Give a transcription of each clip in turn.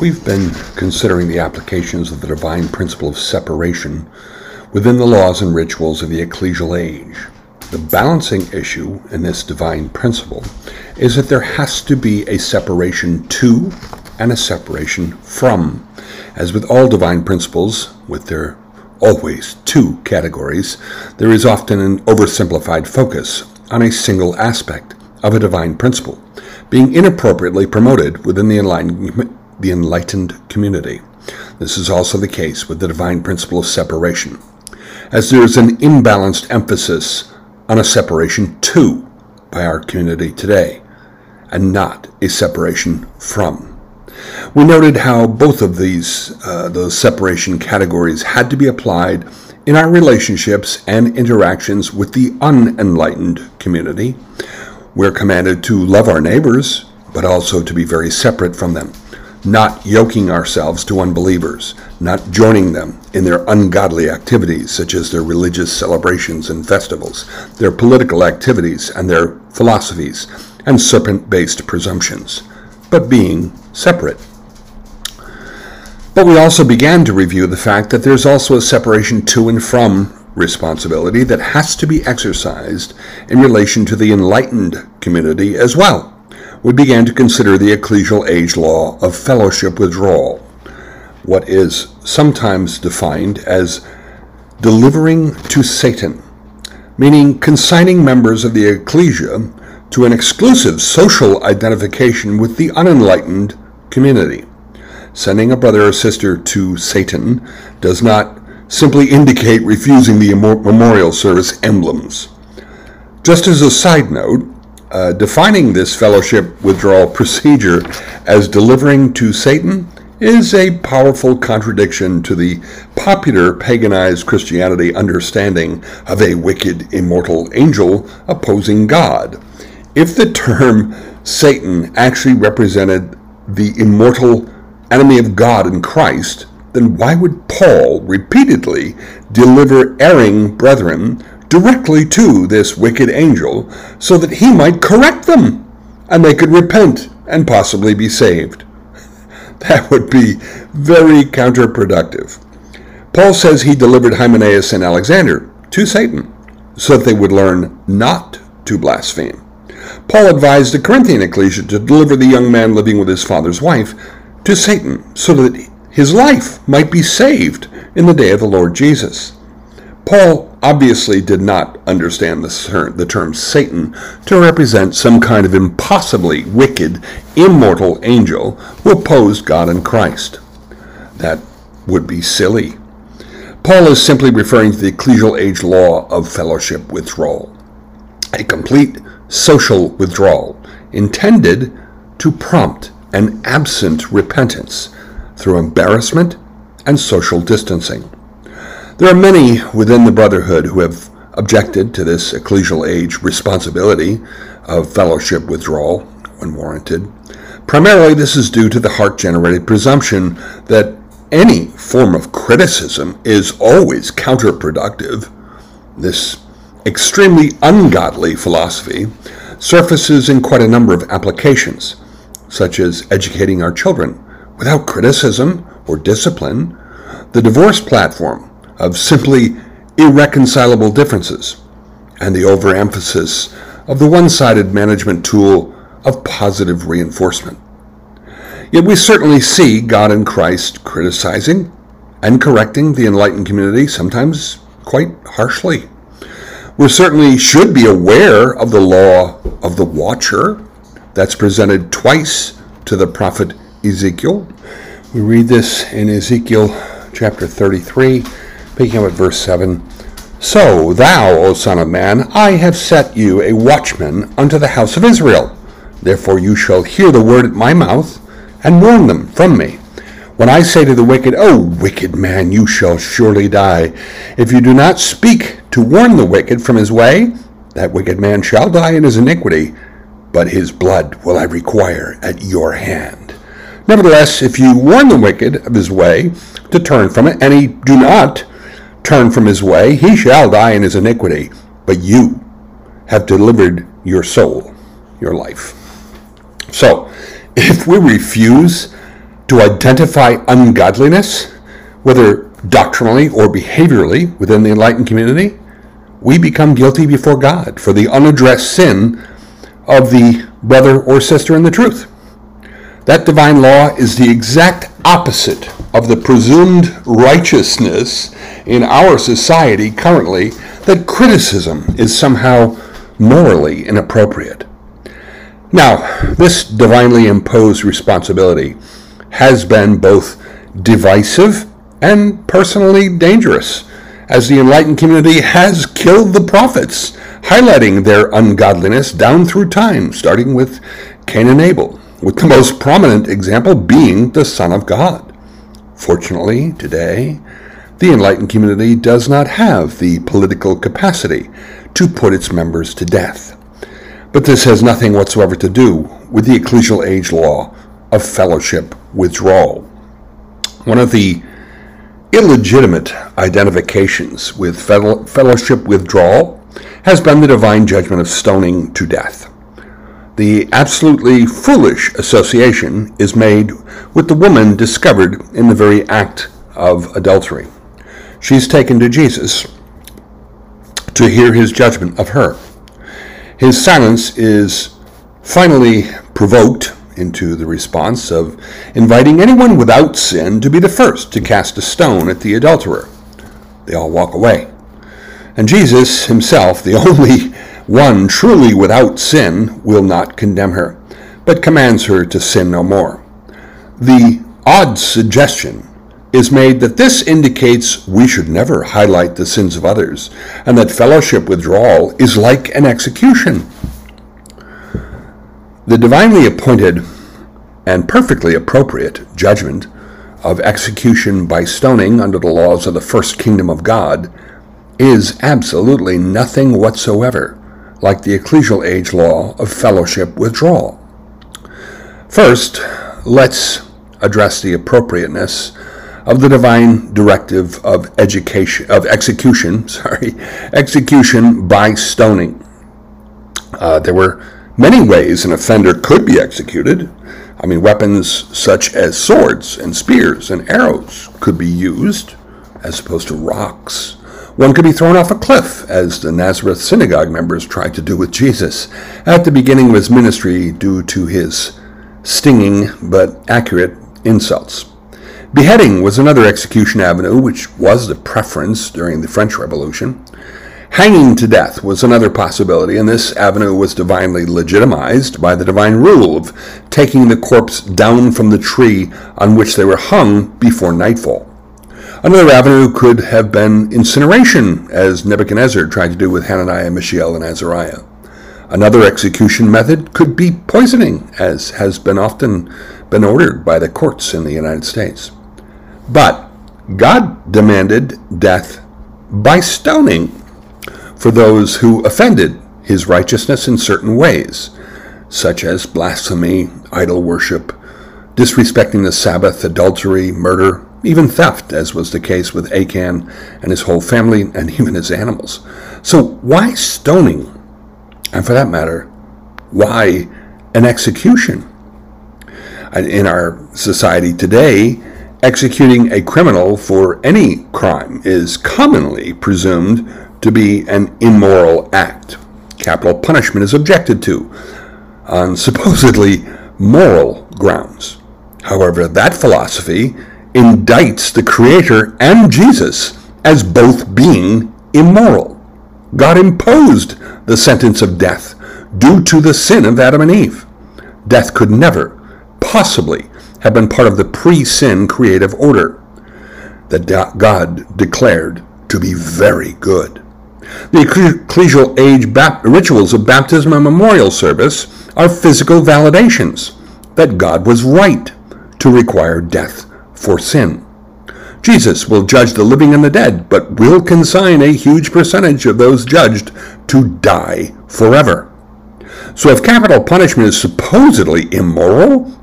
We've been considering the applications of the divine principle of separation within the laws and rituals of the ecclesial age. The balancing issue in this divine principle is that there has to be a separation to and a separation from. As with all divine principles, with their always two categories, there is often an oversimplified focus on a single aspect of a divine principle, being inappropriately promoted within the enlightened, the enlightened community. This is also the case with the divine principle of separation, as there is an imbalanced emphasis on a separation to by our community today, and not a separation from. We noted how both of these, uh, those separation categories, had to be applied in our relationships and interactions with the unenlightened community. We're commanded to love our neighbors, but also to be very separate from them, not yoking ourselves to unbelievers, not joining them in their ungodly activities, such as their religious celebrations and festivals, their political activities and their philosophies, and serpent based presumptions, but being separate. But we also began to review the fact that there's also a separation to and from responsibility that has to be exercised in relation to the enlightened community as well. We began to consider the ecclesial age law of fellowship withdrawal, what is sometimes defined as delivering to Satan, meaning consigning members of the ecclesia to an exclusive social identification with the unenlightened community. Sending a brother or sister to Satan does not simply indicate refusing the memorial service emblems. Just as a side note, uh, defining this fellowship withdrawal procedure as delivering to Satan is a powerful contradiction to the popular paganized Christianity understanding of a wicked immortal angel opposing God. If the term Satan actually represented the immortal enemy of God in Christ, then why would Paul repeatedly deliver erring brethren directly to this wicked angel so that he might correct them and they could repent and possibly be saved? That would be very counterproductive. Paul says he delivered Hymenaeus and Alexander to Satan so that they would learn not to blaspheme. Paul advised the Corinthian ecclesia to deliver the young man living with his father's wife to Satan so that his life might be saved in the day of the Lord Jesus. Paul obviously did not understand the term, the term Satan to represent some kind of impossibly wicked, immortal angel who opposed God and Christ. That would be silly. Paul is simply referring to the ecclesial age law of fellowship withdrawal, a complete social withdrawal intended to prompt an absent repentance through embarrassment and social distancing. There are many within the Brotherhood who have objected to this ecclesial age responsibility of fellowship withdrawal when warranted. Primarily, this is due to the heart generated presumption that any form of criticism is always counterproductive. This extremely ungodly philosophy surfaces in quite a number of applications, such as educating our children without criticism or discipline, the divorce platform of simply irreconcilable differences, and the overemphasis of the one sided management tool of positive reinforcement. Yet we certainly see God and Christ criticizing and correcting the enlightened community, sometimes quite harshly. We certainly should be aware of the law of the watcher that's presented twice to the prophet Ezekiel. We read this in Ezekiel chapter 33, picking up at verse 7. So thou, O Son of Man, I have set you a watchman unto the house of Israel. Therefore you shall hear the word at my mouth, and warn them from me. When I say to the wicked, O wicked man, you shall surely die, if you do not speak to warn the wicked from his way, that wicked man shall die in his iniquity, but his blood will I require at your hand. Nevertheless, if you warn the wicked of his way to turn from it, and he do not turn from his way, he shall die in his iniquity, but you have delivered your soul, your life. So, if we refuse to identify ungodliness, whether doctrinally or behaviorally within the enlightened community, we become guilty before God for the unaddressed sin of the brother or sister in the truth. That divine law is the exact opposite of the presumed righteousness in our society currently that criticism is somehow morally inappropriate. Now, this divinely imposed responsibility has been both divisive and personally dangerous, as the enlightened community has killed the prophets, highlighting their ungodliness down through time, starting with Cain and Abel, with the most prominent example being the Son of God. Fortunately, today, the enlightened community does not have the political capacity to put its members to death. But this has nothing whatsoever to do with the ecclesial age law of fellowship withdrawal. One of the illegitimate identifications with fellowship withdrawal has been the divine judgment of stoning to death. The absolutely foolish association is made with the woman discovered in the very act of adultery. She's taken to Jesus to hear his judgment of her. His silence is finally provoked into the response of inviting anyone without sin to be the first to cast a stone at the adulterer. They all walk away. And Jesus himself, the only one truly without sin, will not condemn her, but commands her to sin no more. The odd suggestion is made that this indicates we should never highlight the sins of others, and that fellowship withdrawal is like an execution. The divinely appointed and perfectly appropriate judgment of execution by stoning under the laws of the first kingdom of God is absolutely nothing whatsoever like the ecclesial age law of fellowship withdrawal. First, let's address the appropriateness of the divine directive of education of execution, sorry, execution by stoning. Uh, there were many ways an offender could be executed. I mean, weapons such as swords and spears and arrows could be used, as opposed to rocks. One could be thrown off a cliff, as the Nazareth synagogue members tried to do with Jesus at the beginning of his ministry due to his stinging but accurate insults. Beheading was another execution avenue, which was the preference during the French Revolution. Hanging to death was another possibility, and this avenue was divinely legitimized by the divine rule of taking the corpse down from the tree on which they were hung before nightfall. Another avenue could have been incineration, as Nebuchadnezzar tried to do with Hananiah, Mishael, and Azariah. Another execution method could be poisoning, as has been often been ordered by the courts in the United States. But God demanded death by stoning for those who offended his righteousness in certain ways, such as blasphemy, idol worship, disrespecting the Sabbath, adultery, murder, even theft, as was the case with Achan and his whole family and even his animals. So, why stoning? And for that matter, why an execution? In our society today, Executing a criminal for any crime is commonly presumed to be an immoral act. Capital punishment is objected to on supposedly moral grounds. However, that philosophy indicts the Creator and Jesus as both being immoral. God imposed the sentence of death due to the sin of Adam and Eve. Death could never possibly have been part of the pre sin creative order that God declared to be very good. The ecclesial age bap- rituals of baptism and memorial service are physical validations that God was right to require death for sin. Jesus will judge the living and the dead, but will consign a huge percentage of those judged to die forever. So if capital punishment is supposedly immoral,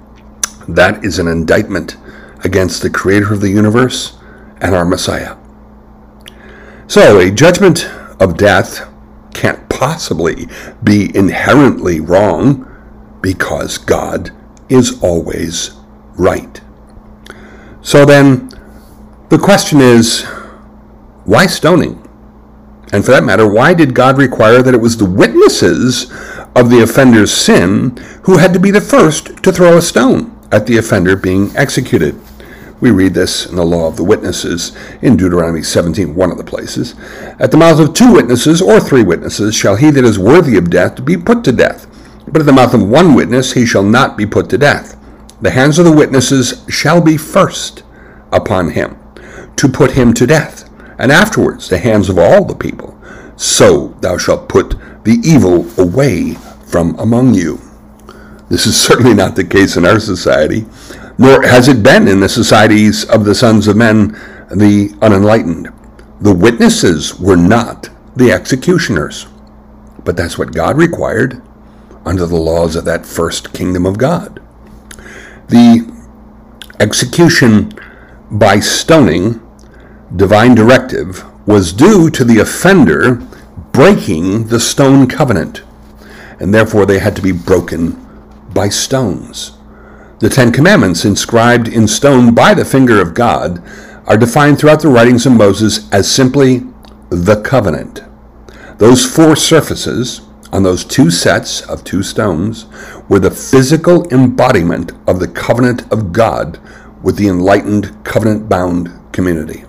that is an indictment against the creator of the universe and our Messiah. So, a judgment of death can't possibly be inherently wrong because God is always right. So then, the question is why stoning? And for that matter, why did God require that it was the witnesses of the offender's sin who had to be the first to throw a stone at the offender being executed? We read this in the law of the witnesses in Deuteronomy 17, one of the places. At the mouth of two witnesses or three witnesses shall he that is worthy of death be put to death. But at the mouth of one witness he shall not be put to death. The hands of the witnesses shall be first upon him to put him to death, and afterwards the hands of all the people. So thou shalt put the evil away from among you. This is certainly not the case in our society, nor has it been in the societies of the sons of men, the unenlightened. The witnesses were not the executioners. But that's what God required under the laws of that first kingdom of God. The execution by stoning, divine directive, was due to the offender breaking the stone covenant, and therefore they had to be broken by stones. The Ten Commandments, inscribed in stone by the finger of God, are defined throughout the writings of Moses as simply the covenant. Those four surfaces on those two sets of two stones were the physical embodiment of the covenant of God with the enlightened covenant bound community.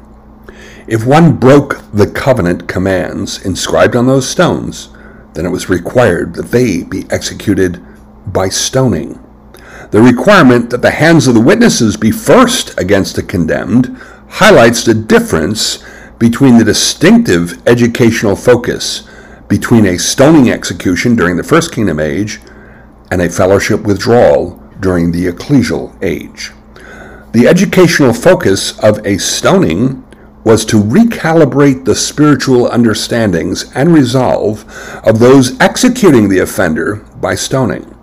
If one broke the covenant commands inscribed on those stones, then it was required that they be executed by stoning. The requirement that the hands of the witnesses be first against the condemned highlights the difference between the distinctive educational focus between a stoning execution during the First Kingdom Age and a fellowship withdrawal during the Ecclesial Age. The educational focus of a stoning was to recalibrate the spiritual understandings and resolve of those executing the offender by stoning.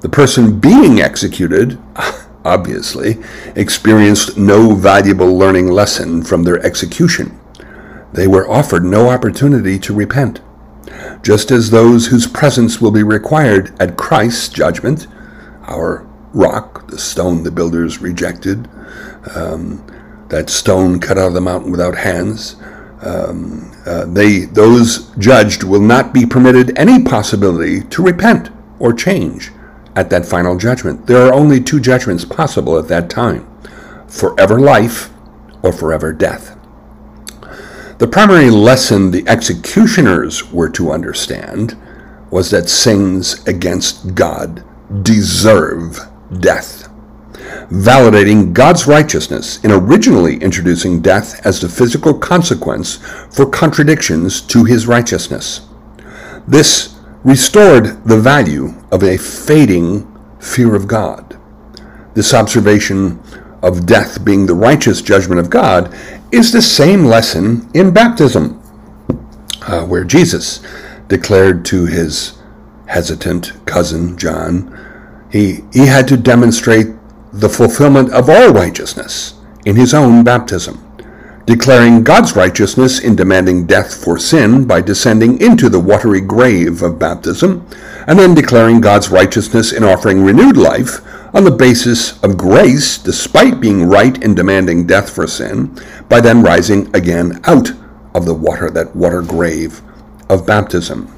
The person being executed, obviously, experienced no valuable learning lesson from their execution. They were offered no opportunity to repent just as those whose presence will be required at Christ's judgment, our rock, the stone the builders rejected, um, that stone cut out of the mountain without hands, um, uh, they those judged will not be permitted any possibility to repent or change at that final judgment. There are only two judgments possible at that time: forever life or forever death. The primary lesson the executioners were to understand was that sins against God deserve death, validating God's righteousness in originally introducing death as the physical consequence for contradictions to his righteousness. This restored the value of a fading fear of God. This observation of death being the righteous judgment of God is the same lesson in baptism, uh, where Jesus declared to his hesitant cousin John, he, he had to demonstrate the fulfillment of all righteousness in his own baptism, declaring God's righteousness in demanding death for sin by descending into the watery grave of baptism, and then declaring God's righteousness in offering renewed life on the basis of grace, despite being right in demanding death for sin, by then rising again out of the water, that water grave of baptism.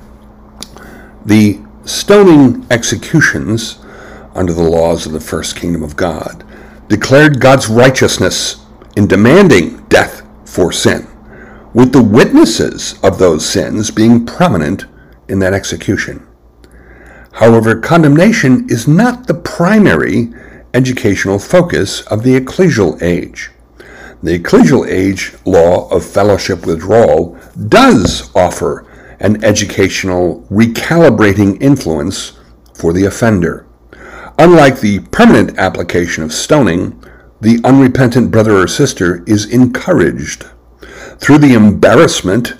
The stoning executions under the laws of the first kingdom of God declared God's righteousness in demanding death for sin, with the witnesses of those sins being prominent in that execution. However, condemnation is not the primary educational focus of the ecclesial age. The ecclesial age law of fellowship withdrawal does offer an educational recalibrating influence for the offender. Unlike the permanent application of stoning, the unrepentant brother or sister is encouraged through the embarrassment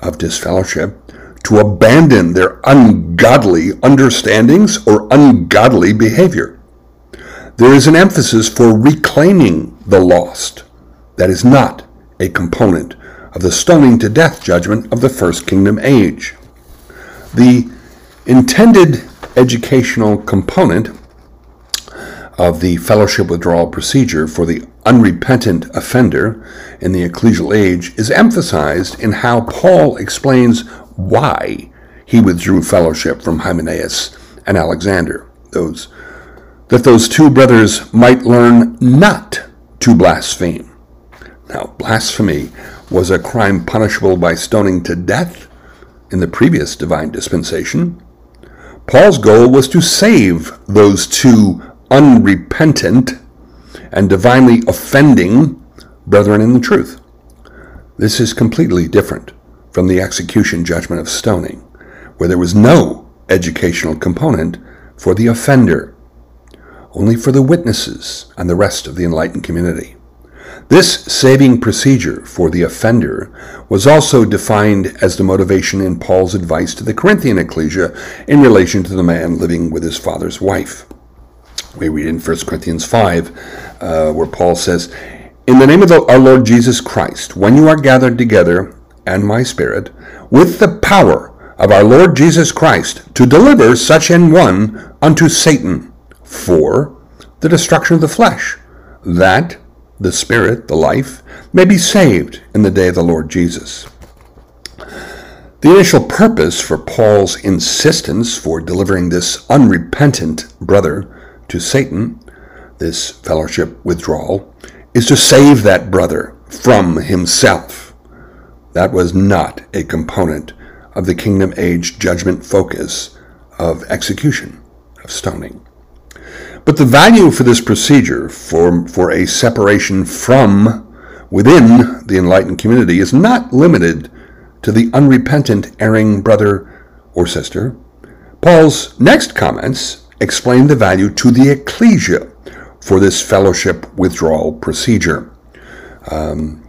of disfellowship to abandon their ungodly understandings or ungodly behavior. There is an emphasis for reclaiming the lost. That is not a component of the stoning to death judgment of the First Kingdom age. The intended educational component of the fellowship withdrawal procedure for the unrepentant offender in the ecclesial age is emphasized in how Paul explains why he withdrew fellowship from Hymenaeus and Alexander, those that those two brothers might learn not to blaspheme. Now, blasphemy was a crime punishable by stoning to death in the previous divine dispensation. Paul's goal was to save those two unrepentant and divinely offending brethren in the truth. This is completely different from the execution judgment of stoning, where there was no educational component for the offender, only for the witnesses and the rest of the enlightened community. This saving procedure for the offender was also defined as the motivation in Paul's advice to the Corinthian ecclesia in relation to the man living with his father's wife. We read in 1 Corinthians 5, uh, where Paul says, In the name of the, our Lord Jesus Christ, when you are gathered together, and my spirit, with the power of our Lord Jesus Christ, to deliver such an one unto Satan for the destruction of the flesh, that the spirit, the life, may be saved in the day of the Lord Jesus. The initial purpose for Paul's insistence for delivering this unrepentant brother to Satan, this fellowship withdrawal, is to save that brother from himself. That was not a component of the kingdom age judgment focus of execution, of stoning. But the value for this procedure, for, for a separation from within the enlightened community, is not limited to the unrepentant erring brother or sister. Paul's next comments explain the value to the ecclesia for this fellowship withdrawal procedure. Um,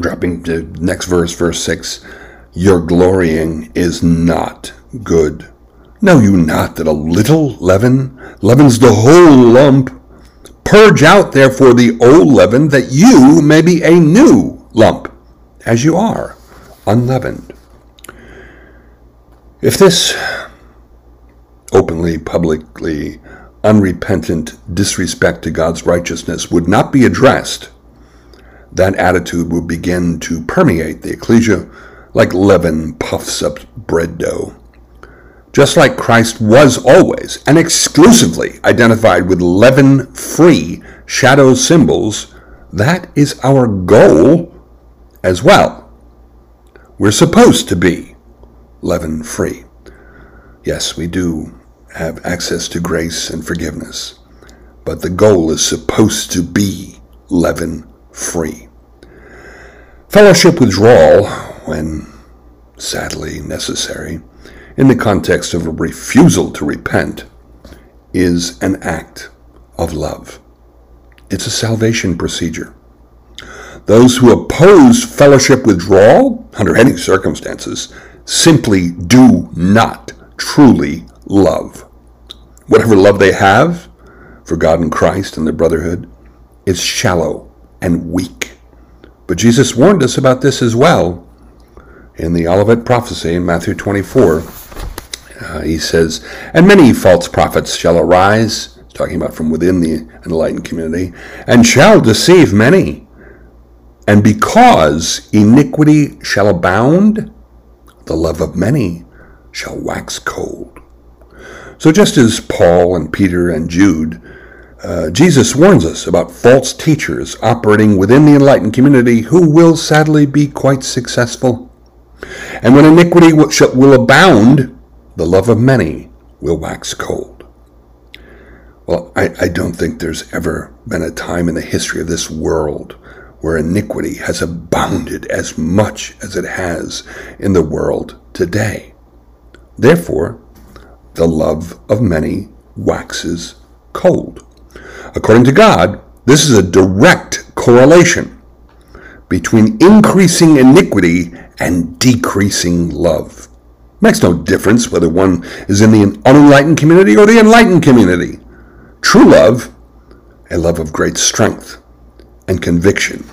dropping to next verse, verse 6 Your glorying is not good. Know you not that a little leaven leavens the whole lump? Purge out therefore the old leaven, that you may be a new lump, as you are, unleavened. If this openly, publicly, unrepentant disrespect to God's righteousness would not be addressed, that attitude would begin to permeate the ecclesia like leaven puffs up bread dough. Just like Christ was always and exclusively identified with leaven free shadow symbols, that is our goal as well. We're supposed to be leaven free. Yes, we do have access to grace and forgiveness. But the goal is supposed to be leaven free. Fellowship withdrawal, when sadly necessary, in the context of a refusal to repent, is an act of love. It's a salvation procedure. Those who oppose fellowship withdrawal, under any circumstances, simply do not truly love. Whatever love they have for God and Christ and the brotherhood is shallow and weak. But Jesus warned us about this as well in the Olivet prophecy in Matthew 24. Uh, he says, And many false prophets shall arise, talking about from within the enlightened community, and shall deceive many. And because iniquity shall abound, the love of many shall wax cold. So, just as Paul and Peter and Jude, uh, Jesus warns us about false teachers operating within the enlightened community who will sadly be quite successful. And when iniquity will, will abound, the love of many will wax cold. Well, I, I don't think there's ever been a time in the history of this world where iniquity has abounded as much as it has in the world today. Therefore, the love of many waxes cold. According to God, this is a direct correlation between increasing iniquity and decreasing love. Makes no difference whether one is in the unenlightened community or the enlightened community. True love, a love of great strength and conviction,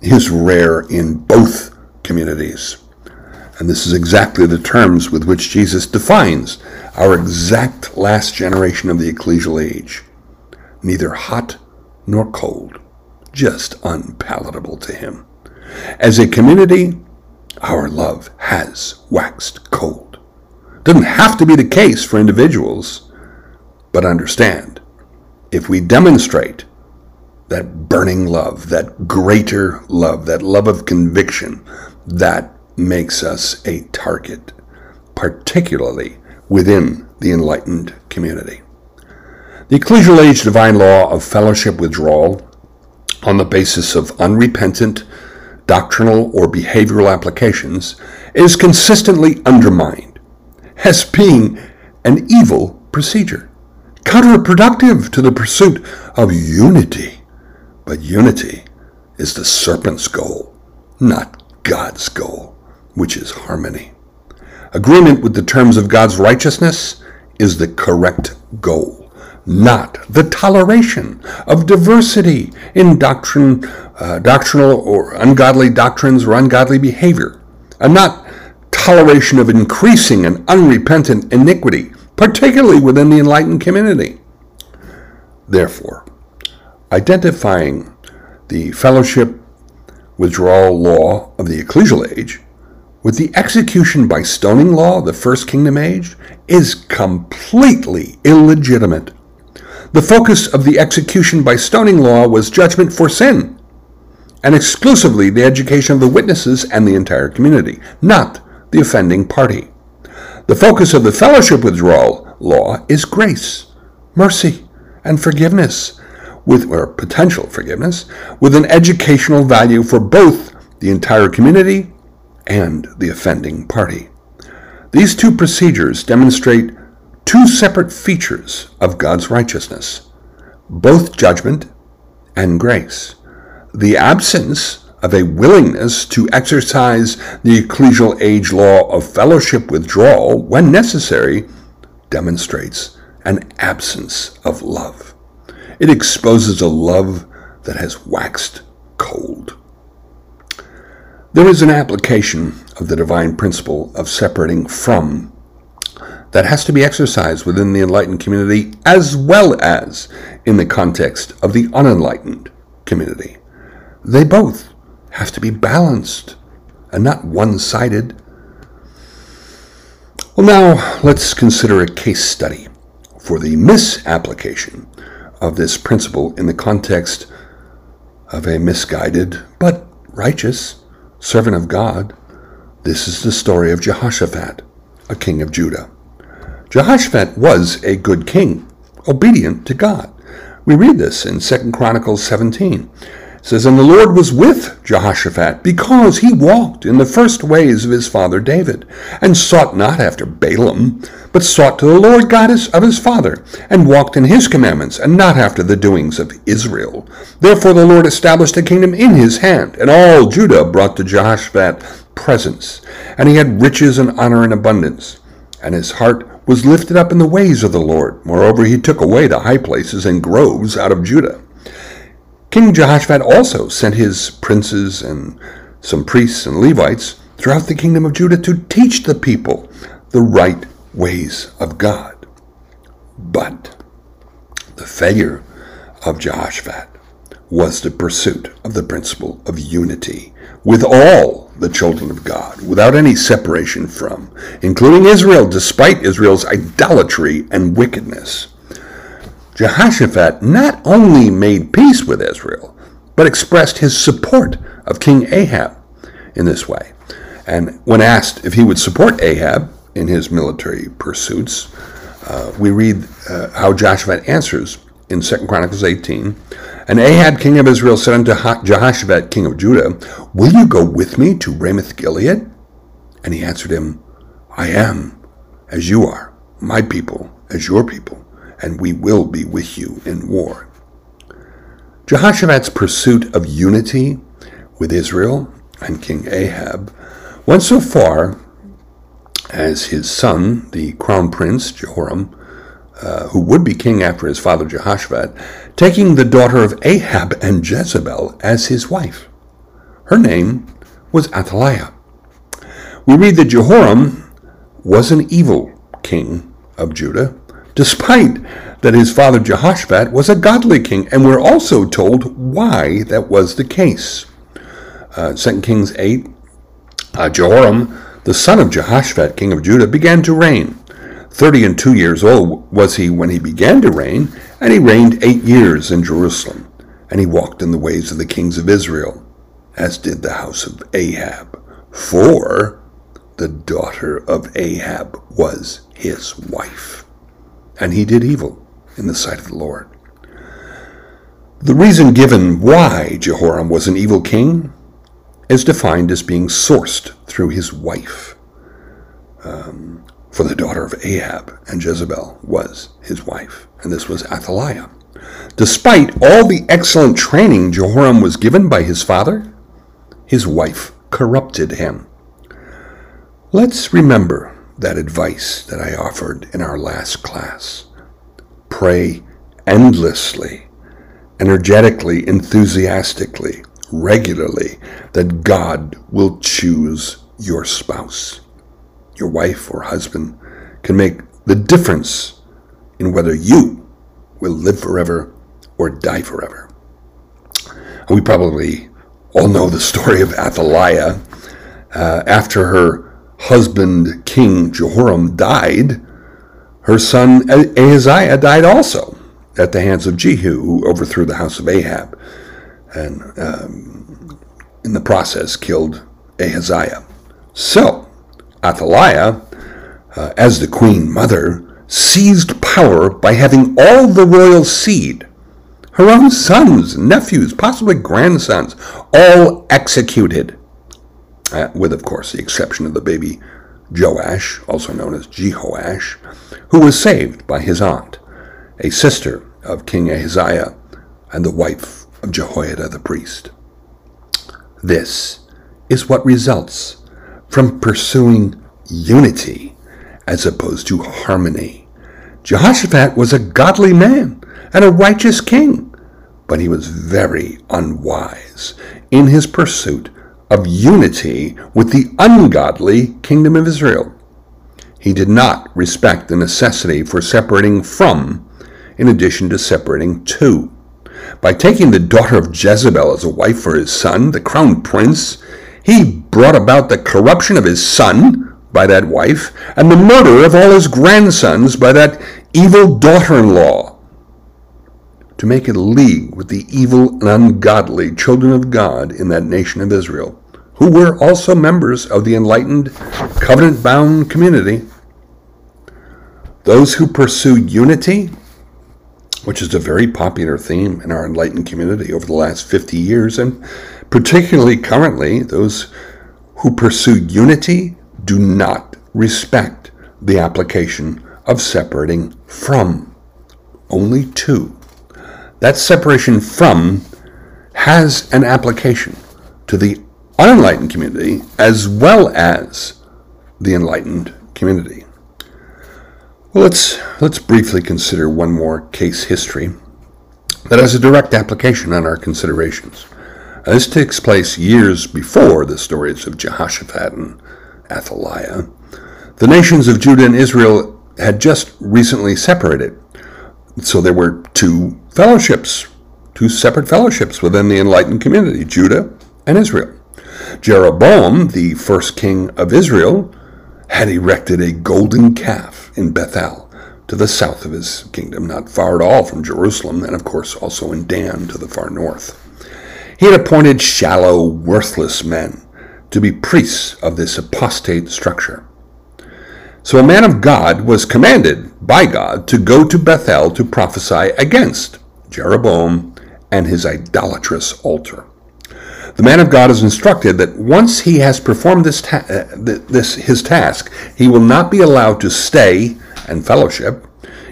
is rare in both communities. And this is exactly the terms with which Jesus defines our exact last generation of the ecclesial age neither hot nor cold, just unpalatable to him. As a community, our love has waxed cold. Doesn't have to be the case for individuals, but understand, if we demonstrate that burning love, that greater love, that love of conviction, that makes us a target, particularly within the enlightened community. The ecclesial age divine law of fellowship withdrawal on the basis of unrepentant doctrinal or behavioral applications is consistently undermined as being an evil procedure, counterproductive to the pursuit of unity. But unity is the serpent's goal, not God's goal, which is harmony. Agreement with the terms of God's righteousness is the correct goal not the toleration of diversity in doctrine, uh, doctrinal or ungodly doctrines or ungodly behavior, and not toleration of increasing and unrepentant iniquity, particularly within the enlightened community. Therefore, identifying the fellowship withdrawal law of the ecclesial age with the execution by stoning law of the first kingdom age is completely illegitimate. The focus of the execution by stoning law was judgment for sin, and exclusively the education of the witnesses and the entire community, not the offending party. The focus of the fellowship withdrawal law is grace, mercy, and forgiveness, with or potential forgiveness, with an educational value for both the entire community and the offending party. These two procedures demonstrate two separate features of God's righteousness both judgment and grace. The absence of a willingness to exercise the ecclesial age law of fellowship withdrawal when necessary demonstrates an absence of love. It exposes a love that has waxed cold. There is an application of the divine principle of separating from that has to be exercised within the enlightened community as well as in the context of the unenlightened community. They both have to be balanced and not one sided. Well, now let's consider a case study for the misapplication of this principle in the context of a misguided but righteous servant of God. This is the story of Jehoshaphat, a king of Judah. Jehoshaphat was a good king, obedient to God. We read this in 2 Chronicles 17. It says, And the Lord was with Jehoshaphat because he walked in the first ways of his father David, and sought not after Baalim, but sought to the Lord God of his father, and walked in his commandments, and not after the doings of Israel. Therefore the Lord established a kingdom in his hand, and all Judah brought to Jehoshaphat presents, and he had riches and honor in abundance. And his heart was lifted up in the ways of the Lord. Moreover, he took away the high places and groves out of Judah. King Jehoshaphat also sent his princes and some priests and Levites throughout the kingdom of Judah to teach the people the right ways of God. But the failure of Jehoshaphat was the pursuit of the principle of unity with all the children of God without any separation from, including Israel, despite Israel's idolatry and wickedness. Jehoshaphat not only made peace with Israel, but expressed his support of King Ahab in this way. And when asked if he would support Ahab in his military pursuits, uh, we read uh, how Jehoshaphat answers in 2 Chronicles 18. And Ahab, king of Israel, said unto Jehoshaphat, king of Judah, Will you go with me to Ramoth Gilead? And he answered him, I am, as you are, my people, as your people, and we will be with you in war. Jehoshaphat's pursuit of unity with Israel and King Ahab went so far as his son, the crown prince Jehoram, uh, who would be king after his father Jehoshaphat, taking the daughter of Ahab and Jezebel as his wife. Her name was Athaliah. We read that Jehoram was an evil king of Judah, despite that his father Jehoshaphat was a godly king, and we're also told why that was the case. Uh, 2 Kings 8, uh, Jehoram, the son of Jehoshaphat, king of Judah, began to reign. Thirty and two years old was he when he began to reign, and he reigned eight years in Jerusalem. And he walked in the ways of the kings of Israel, as did the house of Ahab. For the daughter of Ahab was his wife. And he did evil in the sight of the Lord. The reason given why Jehoram was an evil king is defined as being sourced through his wife. Um, for the daughter of Ahab and Jezebel was his wife, and this was Athaliah. Despite all the excellent training Jehoram was given by his father, his wife corrupted him. Let's remember that advice that I offered in our last class. Pray endlessly, energetically, enthusiastically, regularly that God will choose your spouse. Your wife or husband can make the difference in whether you will live forever or die forever. We probably all know the story of Athaliah. Uh, after her husband, King Jehoram, died, her son Ahaziah died also at the hands of Jehu, who overthrew the house of Ahab and um, in the process killed Ahaziah. So, Athaliah, uh, as the queen mother, seized power by having all the royal seed, her own sons, nephews, possibly grandsons, all executed, uh, with, of course, the exception of the baby Joash, also known as Jehoash, who was saved by his aunt, a sister of King Ahaziah and the wife of Jehoiada the priest. This is what results from pursuing unity as opposed to harmony. Jehoshaphat was a godly man and a righteous king, but he was very unwise in his pursuit of unity with the ungodly kingdom of Israel. He did not respect the necessity for separating from, in addition to separating to. By taking the daughter of Jezebel as a wife for his son, the crown prince, he brought about the corruption of his son by that wife, and the murder of all his grandsons by that evil daughter in law. To make a league with the evil and ungodly children of God in that nation of Israel, who were also members of the enlightened, covenant bound community. Those who pursue unity which is a very popular theme in our enlightened community over the last 50 years, and particularly currently, those who pursue unity do not respect the application of separating from, only to. That separation from has an application to the unenlightened community as well as the enlightened community. Well, let's, let's briefly consider one more case history that has a direct application on our considerations. This takes place years before the stories of Jehoshaphat and Athaliah. The nations of Judah and Israel had just recently separated, so there were two fellowships, two separate fellowships within the enlightened community Judah and Israel. Jeroboam, the first king of Israel, had erected a golden calf in Bethel to the south of his kingdom, not far at all from Jerusalem, and of course also in Dan to the far north. He had appointed shallow, worthless men to be priests of this apostate structure. So a man of God was commanded by God to go to Bethel to prophesy against Jeroboam and his idolatrous altar. The man of God is instructed that once he has performed this, ta- uh, this his task, he will not be allowed to stay and fellowship,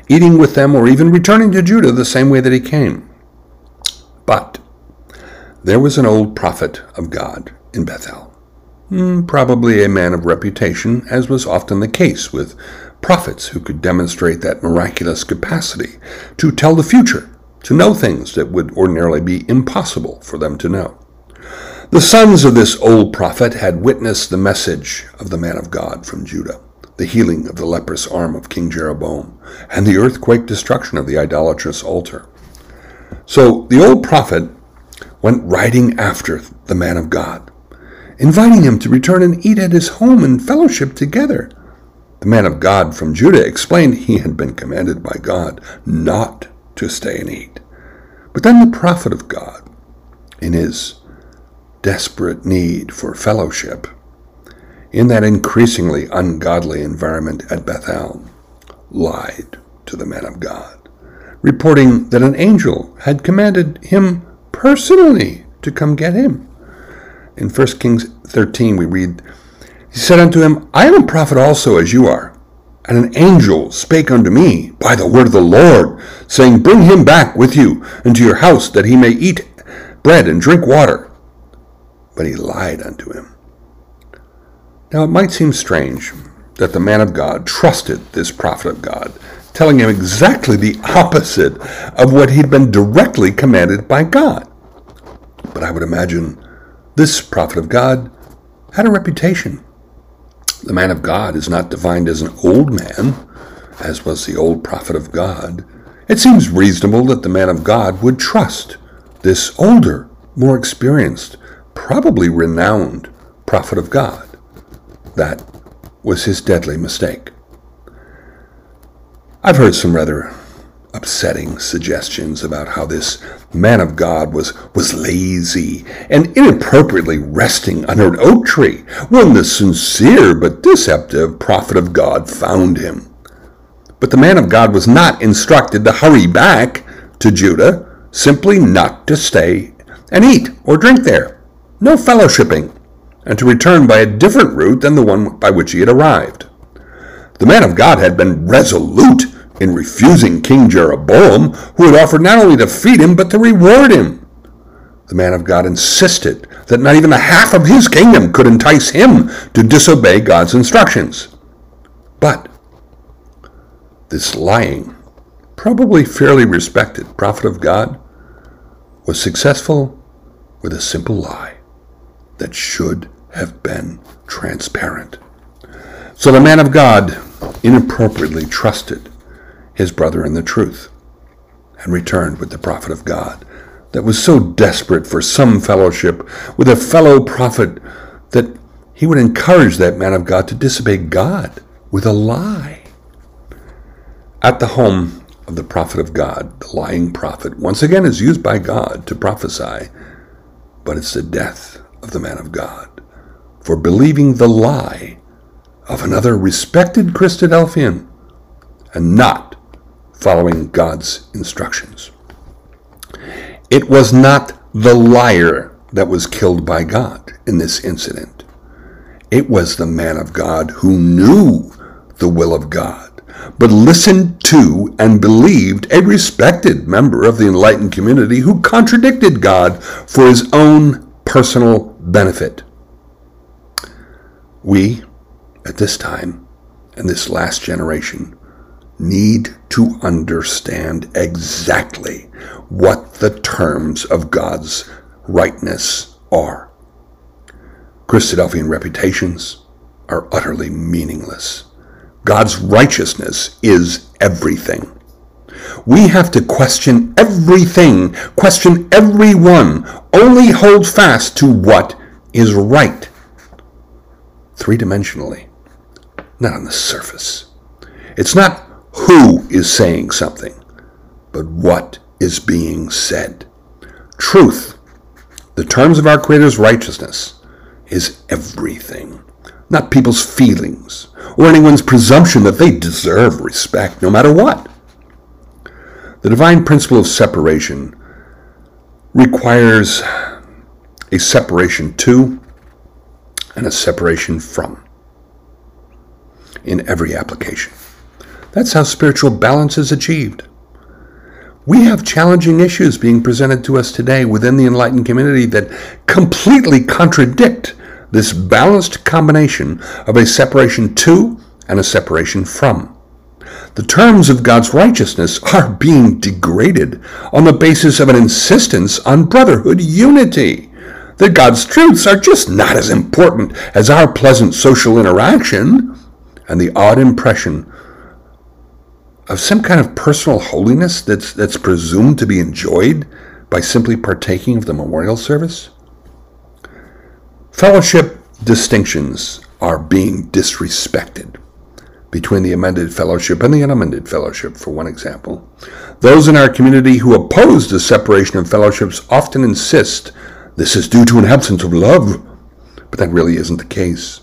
eating with them or even returning to Judah the same way that he came. But there was an old prophet of God in Bethel, hmm, probably a man of reputation, as was often the case with prophets who could demonstrate that miraculous capacity to tell the future, to know things that would ordinarily be impossible for them to know. The sons of this old prophet had witnessed the message of the man of God from Judah. the healing of the leprous arm of King Jeroboam, and the earthquake destruction of the idolatrous altar. So the old prophet went riding after the man of God, inviting him to return and eat at his home and fellowship together. The man of God from Judah explained he had been commanded by God not to stay and eat. But then the prophet of God, in his desperate need for fellowship, in that increasingly ungodly environment at Bethel, lied to the man of God, reporting that an angel had commanded him personally to come get him. In 1 Kings 13, we read, He said unto him, I am a prophet also as you are. And an angel spake unto me by the word of the Lord, saying, Bring him back with you into your house, that he may eat bread and drink water. But he lied unto him. Now it might seem strange that the man of God trusted this prophet of God, telling him exactly the opposite of what he'd been directly commanded by God. But I would imagine this prophet of God had a reputation. The man of God is not defined as an old man, as was the old prophet of God. It seems reasonable that the man of God would trust this older, more experienced, probably renowned prophet of God. That was his deadly mistake. I've heard some rather upsetting suggestions about how this man of God was, was lazy and inappropriately resting under an oak tree when the sincere but deceptive prophet of God found him. But the man of God was not instructed to hurry back to Judah, simply not to stay and eat or drink there. No fellowshipping and to return by a different route than the one by which he had arrived. The man of God had been resolute in refusing King Jeroboam, who had offered not only to feed him, but to reward him. The man of God insisted that not even the half of his kingdom could entice him to disobey God's instructions. But this lying, probably fairly respected prophet of God was successful with a simple lie that should have been transparent. So the man of God inappropriately trusted his brother in the truth and returned with the prophet of God that was so desperate for some fellowship with a fellow prophet that he would encourage that man of God to disobey God with a lie. At the home of the prophet of God, the lying prophet, once again is used by God to prophesy, but it's the death of the man of God for believing the lie of another respected Christadelphian and not following God's instructions. It was not the liar that was killed by God in this incident. It was the man of God who knew the will of God, but listened to and believed a respected member of the enlightened community who contradicted God for his own personal benefit. We, at this time, and this last generation, need to understand exactly what the terms of God's rightness are. Christadelphian reputations are utterly meaningless. God's righteousness is everything. We have to question everything, question everyone, only hold fast to what is right three dimensionally, not on the surface. It's not who is saying something, but what is being said. Truth, the terms of our Creator's righteousness, is everything, not people's feelings or anyone's presumption that they deserve respect no matter what. The divine principle of separation requires a separation to and a separation from in every application. That's how spiritual balance is achieved. We have challenging issues being presented to us today within the enlightened community that completely contradict this balanced combination of a separation to and a separation from. The terms of God's righteousness are being degraded on the basis of an insistence on brotherhood unity that God's truths are just not as important as our pleasant social interaction, and the odd impression of some kind of personal holiness that's, that's presumed to be enjoyed by simply partaking of the memorial service? Fellowship distinctions are being disrespected between the amended fellowship and the unamended fellowship, for one example. Those in our community who oppose the separation of fellowships often insist this is due to an absence of love, but that really isn't the case.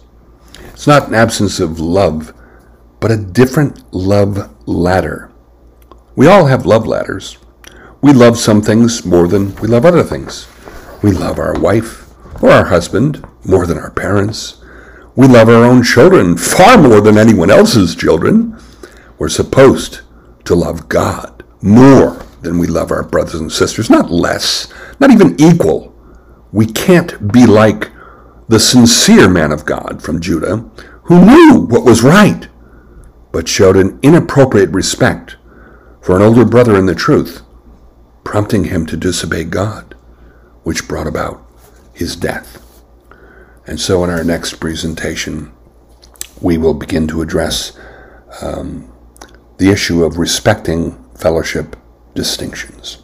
It's not an absence of love, but a different love ladder. We all have love ladders. We love some things more than we love other things. We love our wife or our husband more than our parents. We love our own children far more than anyone else's children. We're supposed to love God more than we love our brothers and sisters, not less, not even equal. We can't be like the sincere man of God from Judah who knew what was right, but showed an inappropriate respect for an older brother in the truth, prompting him to disobey God, which brought about his death. And so, in our next presentation, we will begin to address um, the issue of respecting fellowship distinctions.